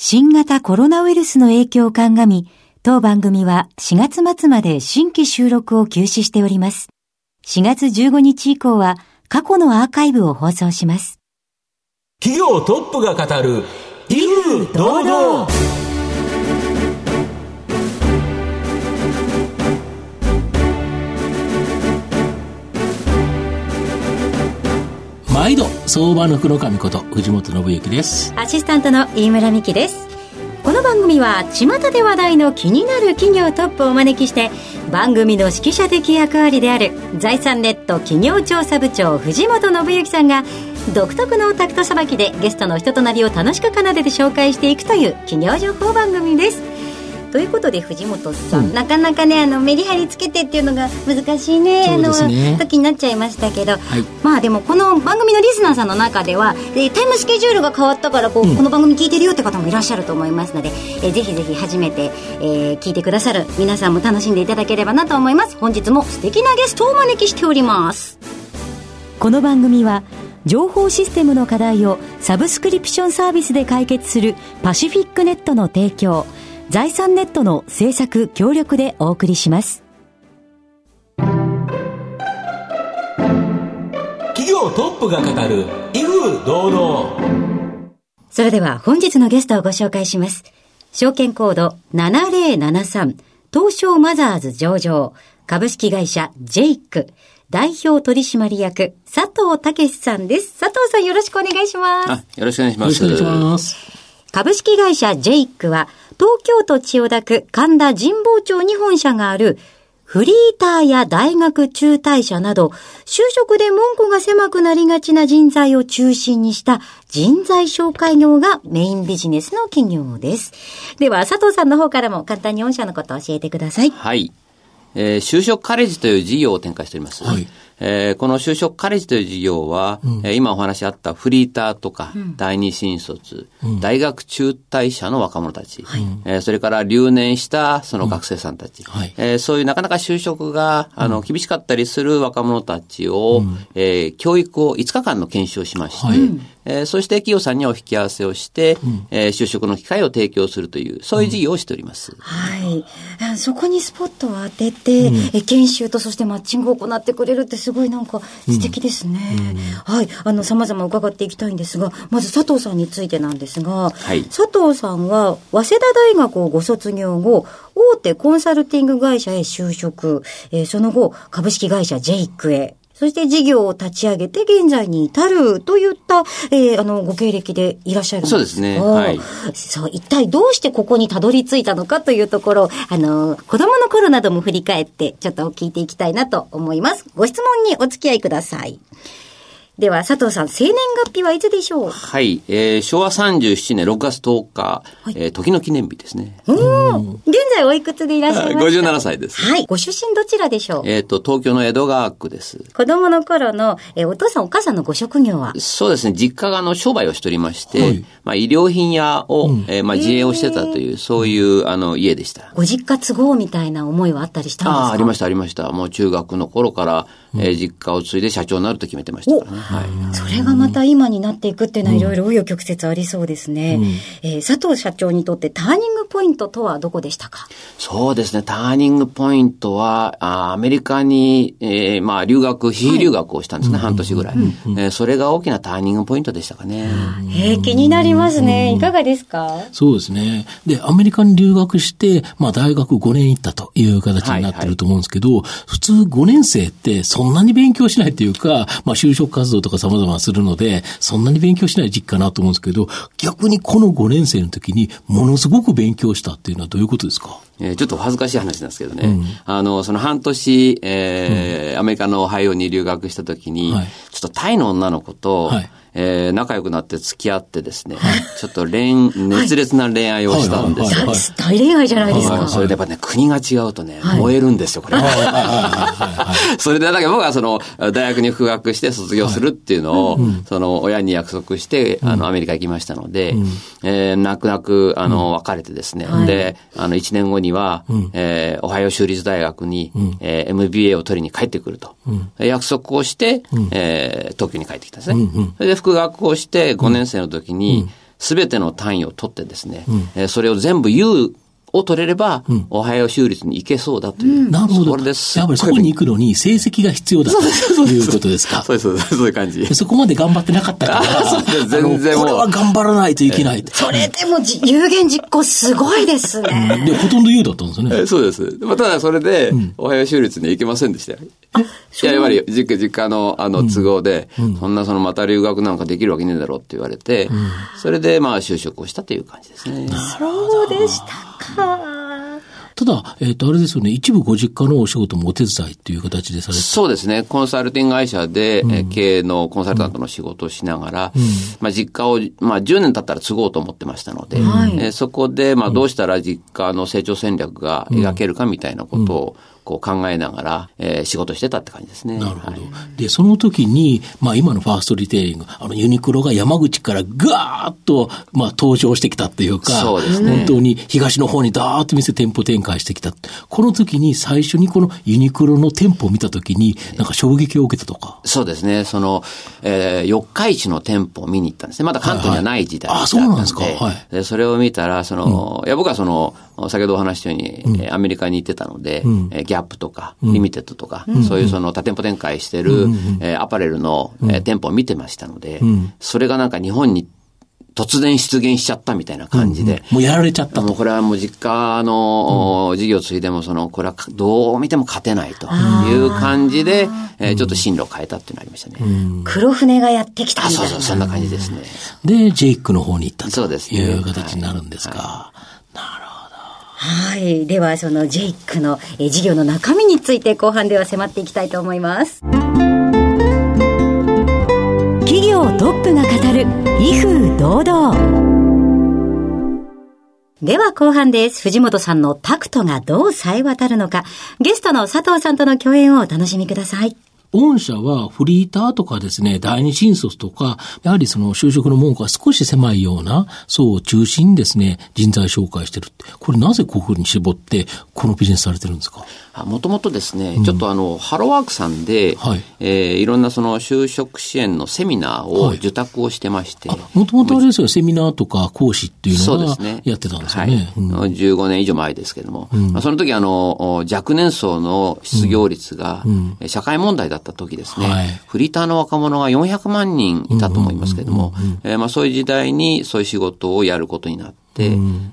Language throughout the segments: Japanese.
新型コロナウイルスの影響を鑑み、当番組は4月末まで新規収録を休止しております。4月15日以降は過去のアーカイブを放送します。企業トップが語る、威風堂々毎度相場の黒髪こと藤本信之です。アシスタントの飯村美希です。この番組は巷で話題の気になる企業トップをお招きして番組の指揮者的役割である財産ネット企業調査部長藤本信之さんが独特のタクトさばきでゲストの人となりを楽しく奏でて紹介していくという企業情報番組です。ということで藤本さん、うん、なかなかねあのメリハリつけてっていうのが難しいねね。あの時になっちゃいましたけど、はい、まあでもこの番組のリスナーさんの中ではでタイムスケジュールが変わったからこう、うん、この番組聞いてるよって方もいらっしゃると思いますので、えぜひぜひ初めて、えー、聞いてくださる皆さんも楽しんでいただければなと思います。本日も素敵なゲストをお招きしております。この番組は情報システムの課題をサブスクリプションサービスで解決するパシフィックネットの提供財産ネットの制作協力でお送りします。企業トップが語る、威風堂々。それでは本日のゲストをご紹介します。証券コード7073東証マザーズ上場株式会社ジェイク代表取締役佐藤武さんです。佐藤さんよろしくお願いします。よろしくお願いします。よろしくお願いします。株式会社ジェイクは東京都千代田区神田神保町に本社があるフリーターや大学中退者など、就職で門戸が狭くなりがちな人材を中心にした人材紹介業がメインビジネスの企業です。では、佐藤さんの方からも簡単に御社のことを教えてください。はい。えー、就職カレッジという事業を展開しております。はい。えー、この就職カレッジという事業は、うん、えー、今お話あったフリーターとか、うん、第二新卒、うん、大学中退者の若者たち、はい、えー、それから留年したその学生さんたち、はい、えー、そういうなかなか就職があの厳しかったりする若者たちを、うん、えー、教育を5日間の研修をしまして、はい、えー、そして企業さんにお引き合わせをして、うん、えー、就職の機会を提供するという、そういう事業をしております。はい。そこにスポットを当てて、え研修とそしてマッチングを行ってくれるってすごいなんか素敵ですね。うん、はい。あの、様々伺っていきたいんですが、まず佐藤さんについてなんですが、はい、佐藤さんは、早稲田大学をご卒業後、大手コンサルティング会社へ就職、えー、その後、株式会社ジェイクへ、そして事業を立ち上げて現在に至るといった、えー、あの、ご経歴でいらっしゃるんですそうですね。はい。そう、一体どうしてここにたどり着いたのかというところ、あの、子供の頃なども振り返って、ちょっと聞いていきたいなと思います。ご質問にお付き合いください。では、佐藤さん、生年月日はいつでしょう？はい、えー、昭和37年6月10日、はい、えー、時の記念日ですね。うん。現在おいくつでいらっしゃいますか ?57 歳です。はい。ご出身どちらでしょう？えっ、ー、と、東京の江戸川区です。子供の頃の、えー、お父さんお母さんのご職業は？そうですね、実家があの、商売をしておりまして、はい、まあ、医療品屋を、うん、えー、まあ、自営をしてたという、そういう、あの、家でした。ご実家都合みたいな思いはあったりしたんですか？ああ、ありました、ありました。もう中学の頃から、えー、実家を継いで社長になると決めてましたからね。はい。それがまた今になっていくっていうのはいろいろ紆余曲折ありそうですね。うん、えー、佐藤社長にとってターニングポイントとはどこでしたか？そうですね。ターニングポイントは、あアメリカに、えー、まあ留学、非留学をしたんですね。はい、半年ぐらい、うん、えー、それが大きなターニングポイントでしたかね。えー、気になりますね。いかがですか？そうですね。で、アメリカに留学して、まあ大学5年行ったという形になってると思うんですけど、はいはい、普通5年生ってそんなに勉強しないというか、まあ就職活動とか様々するので、そんなに勉強しない時期かなと思うんですけど、逆にこの5年生の時にものすごく勉強したっていうのはどういうことですか？えー、ちょっと恥ずかしい話なんですけどね、うん、あの、その半年、えー、うん、アメリカのオハイオに留学した時に、はい、ちょっとタイの女の子と、はいえー、仲良くなって付き合ってですね、ちょっと恋、熱烈な恋愛をしたんですよ。大恋愛じゃないですか。それでやっぱね、国が違うとね、燃えるんですよ、これ。それで、だけど僕はその、大学に復学して卒業するっていうのを、その、親に約束して、あの、アメリカ行きましたので、えー、泣く泣く、あの、別れてですね、で、あの、1年後には、えー、オハイオ州立大学に、えー、MBA を取りに帰ってくると。約束をして、えー、東京に帰ってきたんですね。それで復学をして5年生の時に、すべての単位を取ってですね、えーそれを全部言うを取れれば、おはよう州立に行けそうだという。なるほど。それですやっぱりそこに行くのに成績が必要だということですか？そうです、そうです、そういう感じ。そこまで頑張ってなかったから、そうです全然これは頑張らないといけない。それでもじ有言実行すごいですね。で、ほとんど U だったんですよね。えそうです。まあ、ただそれで、おはよう州立に行けませんでしたよ。いや、やっぱり実家、実家の、あの、都合で、そんなそのまた留学なんかできるわけねえだろうって言われて、それでまあ就職をしたという感じですね。そうでしたか。ただ、えっ、と、あれですよね、一部ご実家のお仕事もお手伝いっていう形でされて。そうですね。コンサルティング会社で、えー経営のコンサルタントの仕事をしながら、まあ実家を、まあ10年経ったら継ごうと思ってましたので、はい。えーそこで、まあどうしたら実家の成長戦略が描けるかみたいなことを、こう考えながら、えー仕事してたって感じですね。なるほど。はいで、その時に、まあ今のファーストリテイリング、あのユニクロが山口からガーッと、まあ登場してきたっていうか、そうですね本当に東の方にダーッと店店舗展開してきた。この時に最初にこのユニクロの店舗を見た時に、なんか衝撃を受けたとか。そうですね。その、えー、四日市の店舗を見に行ったんですね。まだ関東にはない時代はいはいあだったそうなんですかはいで、それを見たら、その、いや、僕はその、先ほどお話ししたように、えーアメリカに行ってたので、えーギャップとか、リミテッドとか、そういうその多店舗展開してる、えーアパレルの、えー店舗を見てましたので、それがなんか日本に突然出現しちゃったみたいな感じで、もうやられちゃった。と。もうこれはもう実家の、事業ついでもその、これはかどう見ても勝てないという感じで、えーちょっと進路を変えたっていうのがありましたね。黒船がやってきたあ、みたいうな。そそう、そんな感じですね。で、ジェイクの方に行ったとそうですね。いう形になるんですか。はい。はいでは、そのジェイクのえー事業の中身について後半では迫っていきたいと思います。企業トップが語る、威風堂々。では後半です。藤本さんのタクトがどう冴え渡るのか、ゲストの佐藤さんとの共演をお楽しみください。御社はフリーターとかですね、第二新卒とか、やはりその就職の門戸が少し狭いような層を中心にですね、人材紹介してるって。これなぜここに絞って、このビジネスされてるんですか？もともとですね、ちょっとあの、ハローワークさんで、はい。えーいろんなその就職支援のセミナーをはい。受託をしてまして、もともとあれですよね、セミナーとか講師っていうのがそうですね。やってたんですよね。うん。はい。15年以上前ですけども、まあ、その時あの、お若年層の失業率が、え社会問題だった時ですね、はい。フリーターの若者が400万人いたと思いますけども、そういう時代にそういう仕事をやることになって、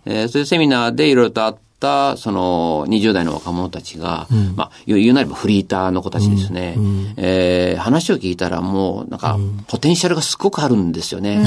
えーそういうセミナーでいろいろとあった、その20代の若者たちが、まあ言うなればフリーターの子たちですね、えー話を聞いたらもうなんか、ポテンシャルがすごくあるんですよね。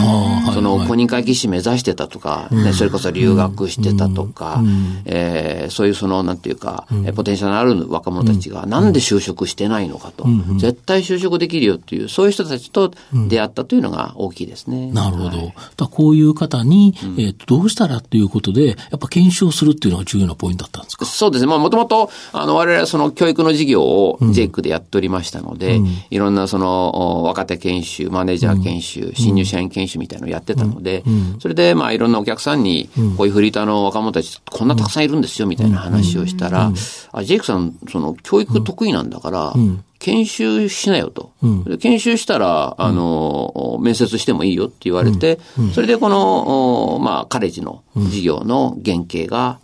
その公認会計士目指してたとか、ねそれこそ留学してたとか、えーそういうその、なんていうか、えーポテンシャルのある若者たちが、なんで就職してないのかと、絶対就職できるよっていう、そういう人たちと出会ったというのが大きいですね。なるほど。はい。こういう方に、えっ、と、どうしたらっていうことで、やっぱ検証するっていうのが重要なポイントだったんですか？そうですね。まあ、もともと、あの、我々はその教育の事業をジェイクでやっておりましたので、いろんなその、お若手研修、マネージャー研修、新入社員研修みたいなのをやってたので、それで、まあ、いろんなお客さんに、こういうフリーターの若者たち、こんなたくさんいるんですよ、みたいな話をしたら、あ、ジェイクさん、その、教育得意なんだから、研修しなよと。で研修したら、あの、面接してもいいよって言われて、それでこの、おまあ、カレッジの事業の原型が、あ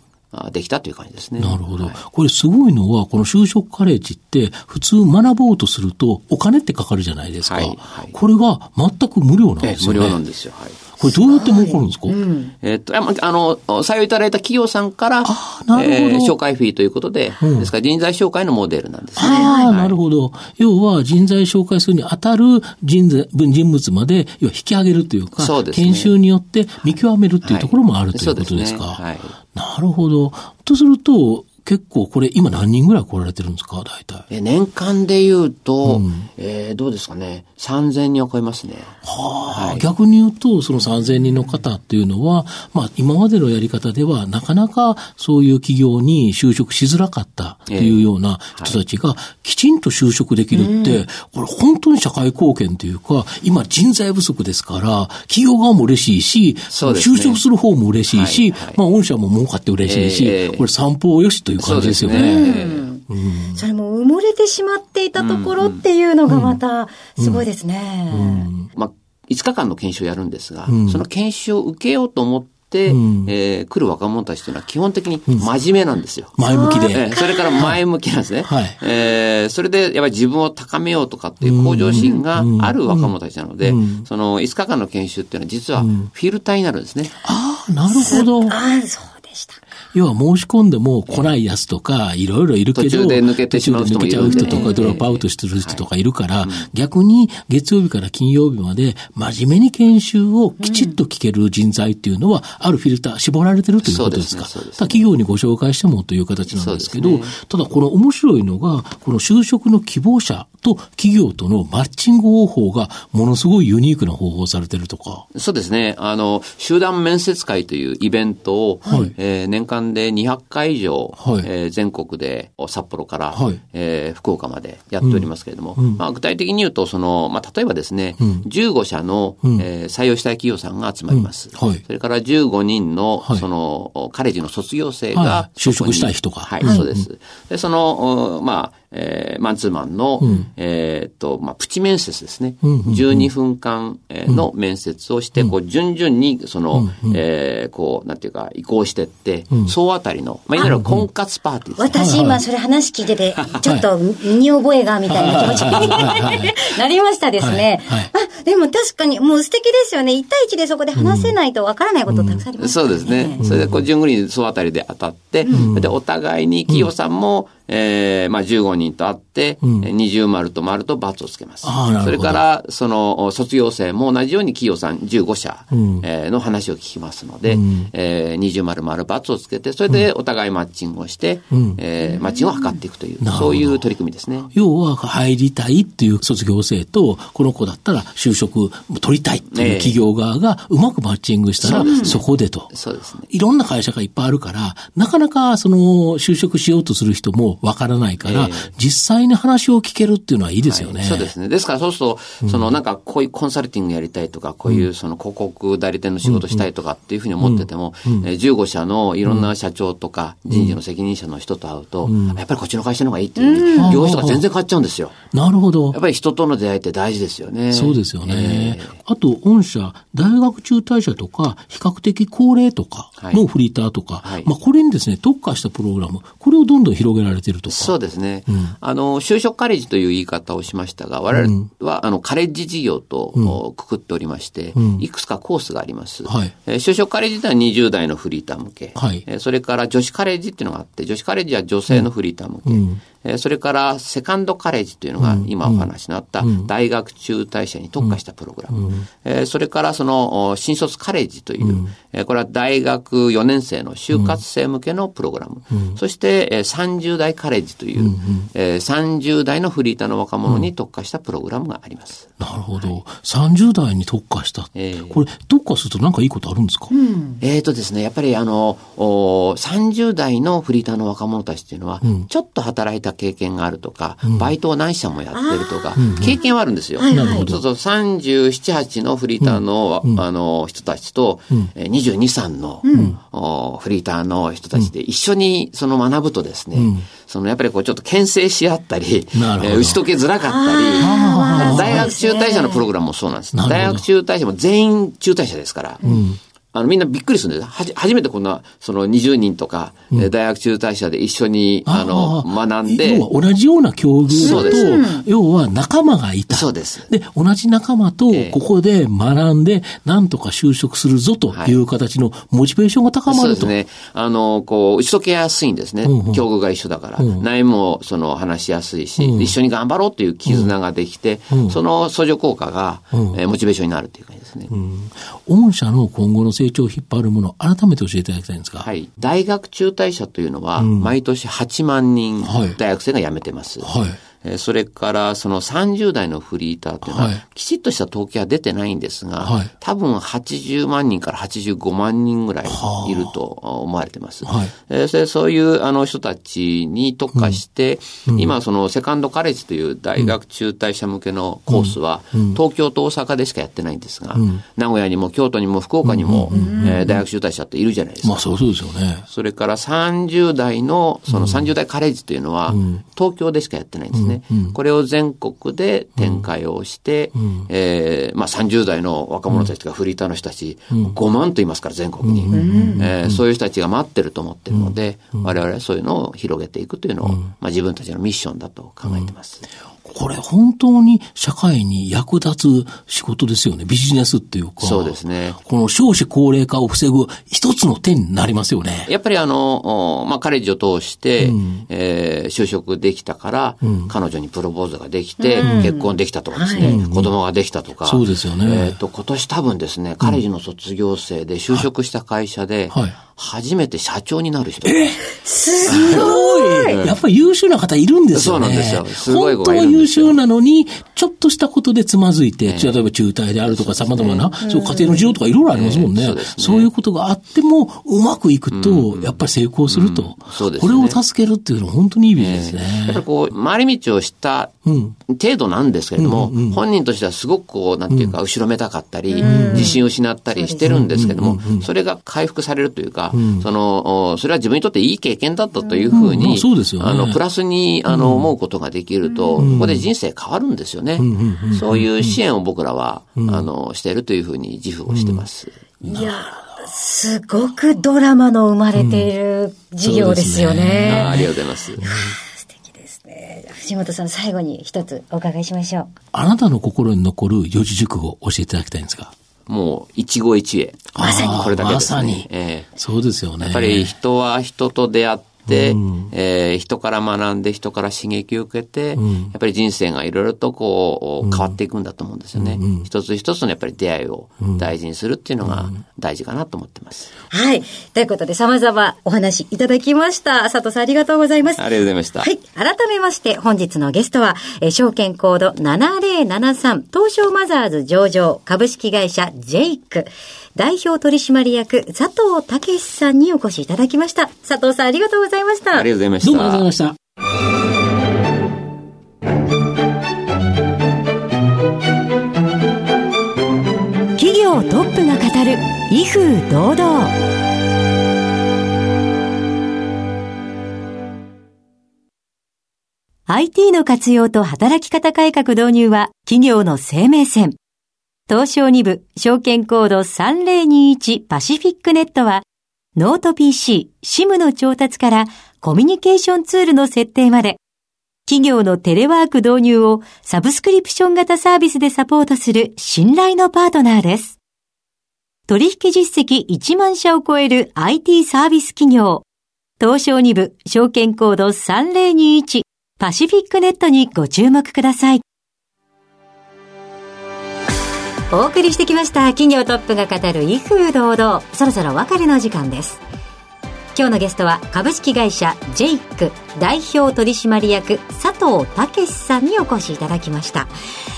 できたという感じですね。なるほど。これすごいのは、この就職カレッジって、普通学ぼうとするとお金ってかかるじゃないですか。はいはいこれが全く無料なんですよね。料なんですよ。はい。これどうやって儲かるんですか、えっと、あまあの、採用いただいた企業さんから、なるほどえー紹介フィーということで、ですから人材紹介のモデルなんですね。ああ、なるほど。要は人材紹介するに当たる人材人物まで、要は引き上げるというか、そうですね研修によって見極めるっていうところもある、ということですか。そうですねはいなるほど。とすると、結構これ今何人ぐらい来られてるんですか、大体。え年間で言うと、えーどうですかね、3000人を超えますね。はあ。逆に言うと、その3000人の方っていうのは、まあ今までのやり方ではなかなかそういう企業に就職しづらかったっていうような人たちがきちんと就職できるって、これ本当に社会貢献というか、今人材不足ですから、企業側も嬉しいし、ね。就職する方も嬉しいし、はいはい。まあ御社も儲かって嬉しいし、ええ。これ三方よしという感じですよね。それも埋もれてしまっていたところっていうのがまたすごいですね。まあ、5日間の研修をやるんですが、その研修を受けようと思って、うん、えー、来る若者たちというのは基本的に真面目なんですよ。うん、前向きで、えー、それから前向きなんですね。はい、えー、それでやっぱり自分を高めようとかっていう向上心がある若者たちなので、その5日間の研修っていうのは実はフィルターになるんですね。ああ、なるほど。ああ、そう。要は申し込んでも来ないやつとか、いろいろいるけど、途中で抜けてしまう人とか、ドロップアウトしてる人とかいるから、逆に月曜日から金曜日まで真面目に研修をきちっと聞ける人材っていうのは、あるフィルター、絞られてるということですか。すね、企業にご紹介してもという形なんですけど、ね、ただこの面白いのが、この就職の希望者と企業とのマッチング方法がものすごいユニークな方法をされてるとか。そうですね。あの、集団面接会というイベントを、はい、えー、年間で200回以上、はい、えー、全国で札幌から、はい、えー、福岡までやっておりますけれども、うん、まあ、具体的に言うと、その、まあ、例えばですね、うん、15社の、うん、えー、採用したい企業さんが集まります。うん、はい、それから15人の、はい、その、カレッジの卒業生が、はい、就職したい人が。はい、そうです。で、その、まあ、えー、マンツーマンの、うん、えっと、まあ、プチ面接ですね。うんうんうん、12分間の面接をして、こう、順々に、その、うんうん、えー、こう、なんていうか、移行してって、うん、総当たりの、まあ、いわゆる婚活パーティーです、ね、私今それ話聞いてて、ちょっと身に覚えが、みたいな気持ちに なりましたですね。はいはい、あ、でも確かに、もう素敵ですよね。1対1でそこで話せないとわからないことたくさんあります、ね。うん、そうですね。それで、こう、順繰りに総当たりで当たって、で、お互いに企業さんも、えー、まあ15人と会っ、うん、20丸と丸と×をつけます。それから、その、卒業生も同じように企業さん15社、うん、えー、の話を聞きますので、うん、えー、20丸丸×をつけて、それでお互いマッチングをして、うん、えー、マッチングを図っていくという、そういう取り組みですね。要は、入りたいっていう卒業生と、この子だったら就職取りたいっていう企業側がうまくマッチングしたら、そこでと。そうですね。いろんな会社がいっぱいあるから、なかなかその就職しようとする人もわからないから、えー、実際に話を聞けるっていうのはいいですよね。はい、そうですね。ですからそうすると、そのなんかこういうコンサルティングやりたいとか、こういうその広告代理店の仕事したいとかっていうふうに思ってても、うんうん、15社のいろんな社長とか人事の責任者の人と会うと、うん、やっぱりこっちの会社の方がいいっていう、業種とか全然変わっちゃうんですよ。なるほど。やっぱり人との出会いって大事ですよね。そうですよね。えー、あと、御社、大学中退者とか、比較的高齢とかのフリーターとか、はい、まあこれにですね、特化したプログラム、これをどんどん広げられてるとか。そうですね。ね、うん、あの、就職カレッジという言い方をしましたが、我々は、あの、カレッジ事業と、くくっておりまして、いくつかコースがあります。はい、えー、就職カレッジというのは20代のフリーター向け、はい。えー、それから女子カレッジっていうのがあって、女子カレッジは女性のフリーター向け、うん。えそれからセカンドカレッジというのが今お話のあった大学中退者に特化したプログラム。えそれからその新卒カレッジという、えこれは大学4年生の就活生向けのプログラム。そしてえ30代カレッジという、え30代のフリーターの若者に特化したプログラムがあります。なるほど。はい、30代に特化した。えー、これ特化すると何かいいことあるんですか、うん、えっ、とですね、やっぱりあの、お30代のフリーターの若者たちっていうのは、ちょっと働いた経験があるとか、うん、バイトを何社もやってるとか、経験はあるんですよ。なるほど。そうそう、37、8のフリーターの、あの、人たちと、うん、22、3の、おフリーターの人たちで一緒にその学ぶとですね、そのやっぱりこうちょっと牽制し合ったり、えー、打ち解けづらかったり、大学中退者のプログラムもそうなんです。大学中退者も全員中退者ですから、うん、あの、みんなびっくりするんです。はじ、初めてこんな、その20人とか、うん、大学中退者で一緒に、あの、学んで。要は同じような境遇だと、要は仲間がいた。そうです。で、同じ仲間と、ここで学んで、なんとか就職するぞという形のモチベーションが高まると。そうですね。あの、こう、打ち解けやすいんですね。うんうん、境遇が一緒だから。うん、悩みも、その、話しやすいし、うん、一緒に頑張ろうという絆ができて、うん、その相乗効果が、うん、えー、モチベーションになるという感じですね。御社の今後の成長を引っ張るもの、改めて教えていただきたいんですか。はい。大学中退者というのは、毎年8万人、大学生が辞めてます。はい。はいえそれからその30代のフリーターというのは、きちっとした統計は出てないんですが、はい、多分80万人から85万人ぐらいいると思われてます。はい、えそれそういうあの人たちに特化して、うん、今そのセカンドカレッジという大学中退者向けのコースは、東京と大阪でしかやってないんですが、うん、名古屋にも京都にも福岡にも、え大学中退者っているじゃないですか。まあそうですよね。それから30代の、その30代カレッジというのは、東京でしかやってないんですね。ね。これを全国で展開をして、えー、まあ30代の若者たちがフリーターの人たち、5万と言いますから全国に、えー、そういう人たちが待ってると思ってるので、我々はそういうのを広げていくというのを、まあ自分たちのミッションだと考えてます。これ本当に社会に役立つ仕事ですよね。ビジネスっていうか。そうですね。この少子高齢化を防ぐ一つの点になりますよね。やっぱりあの、まあ、カレッジを通して、うん、えー、就職できたから、うん、彼女にプロポーズができて、うん、結婚できたとかですね、はい、子供ができたとか。そうですよね。えっ、ー、と、今年多分ですね、カレッジの卒業生で就職した会社で、はい、はい初めて社長になる人。えすごいやっぱり優秀な方いるんですよね。そうなんですよ。すごい本当は優秀なのに、ちょっとしたことでつまずいて、例えば中退であるとか様々な、そう家庭の事情とかいろいろありますもんね。そういうことがあっても、うまくいくと、やっぱり成功すると。これを助けるっていうのは本当にいいビジネスね。やっぱりこう、回り道をした程度なんですけれども、本人としてはすごくこう、なんていうか、後ろめたかったり、自信を失ったりしてるんですけども、それが回復されるというか、その、それは自分にとっていい経験だったというふうに、そうですよあの、プラスに、あの、思うことができると、ここで人生変わるんですよね。そういう支援を僕らは、あの、しているというふうに自負をしてます。いやすごくドラマの生まれている事業ですよね。ねあありがとうございます。素敵ですね。藤本さん、最後に一つお伺いしましょう。あなたの心に残る四字熟語を教えていただきたいんですが。もう、一期一会。まさに。これだけですね。まさに。えー、そうですよね。やっぱり人は人と出会って、うん、えー、人から学んで人から刺激を受けて、うん、やっぱり人生がいろいろとこう、変わっていくんだと思うんですよね。うん、一つ一つのやっぱり出会いを大事にするっていうのが大事かなと思ってます。はい。ということで様々お話いただきました。佐藤さんありがとうございます。ありがとうございました。はい。改めまして本日のゲストは、えー、証券コード7073東証マザーズ上場株式会社ジェイク。代表取締役佐藤武さんにお越しいただきました。佐藤さんありがとうございました。ありがとうございました。どうもありがとうございました。企業トップが語る威風堂々。IT の活用と働き方改革導入は企業の生命線。東証2部証券コード3021パシフィックネットは、ノート PC、SIM の調達からコミュニケーションツールの設定まで、企業のテレワーク導入をサブスクリプション型サービスでサポートする信頼のパートナーです。取引実績1万社を超える IT サービス企業、東証2部証券コード3021パシフィックネットにご注目ください。お送りしてきました。企業トップが語る威風堂々。そろそろ別れの時間です。今日のゲストは株式会社ジェイク代表取締役佐藤武さんにお越しいただきました。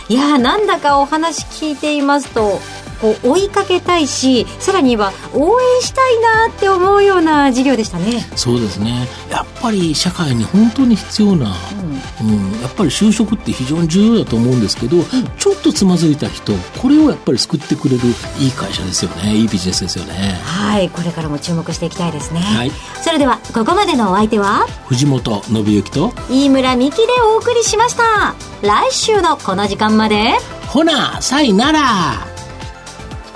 いやーなんだかお話聞いていますとこう追いかけたいしさらには応援したいなって思うような事業でしたね。そうですね。やっぱり社会に本当に必要な、うん、うん、やっぱり就職って非常に重要だと思うんですけど、うん、ちょっとつまずいた人これをやっぱり救ってくれるいい会社ですよね。いいビジネスですよね。はいこれからも注目していきたいですね、はい、それではここまでのお相手は藤本信之と飯村美希でお送りしました。来週のこの時間まで。ほなさいなら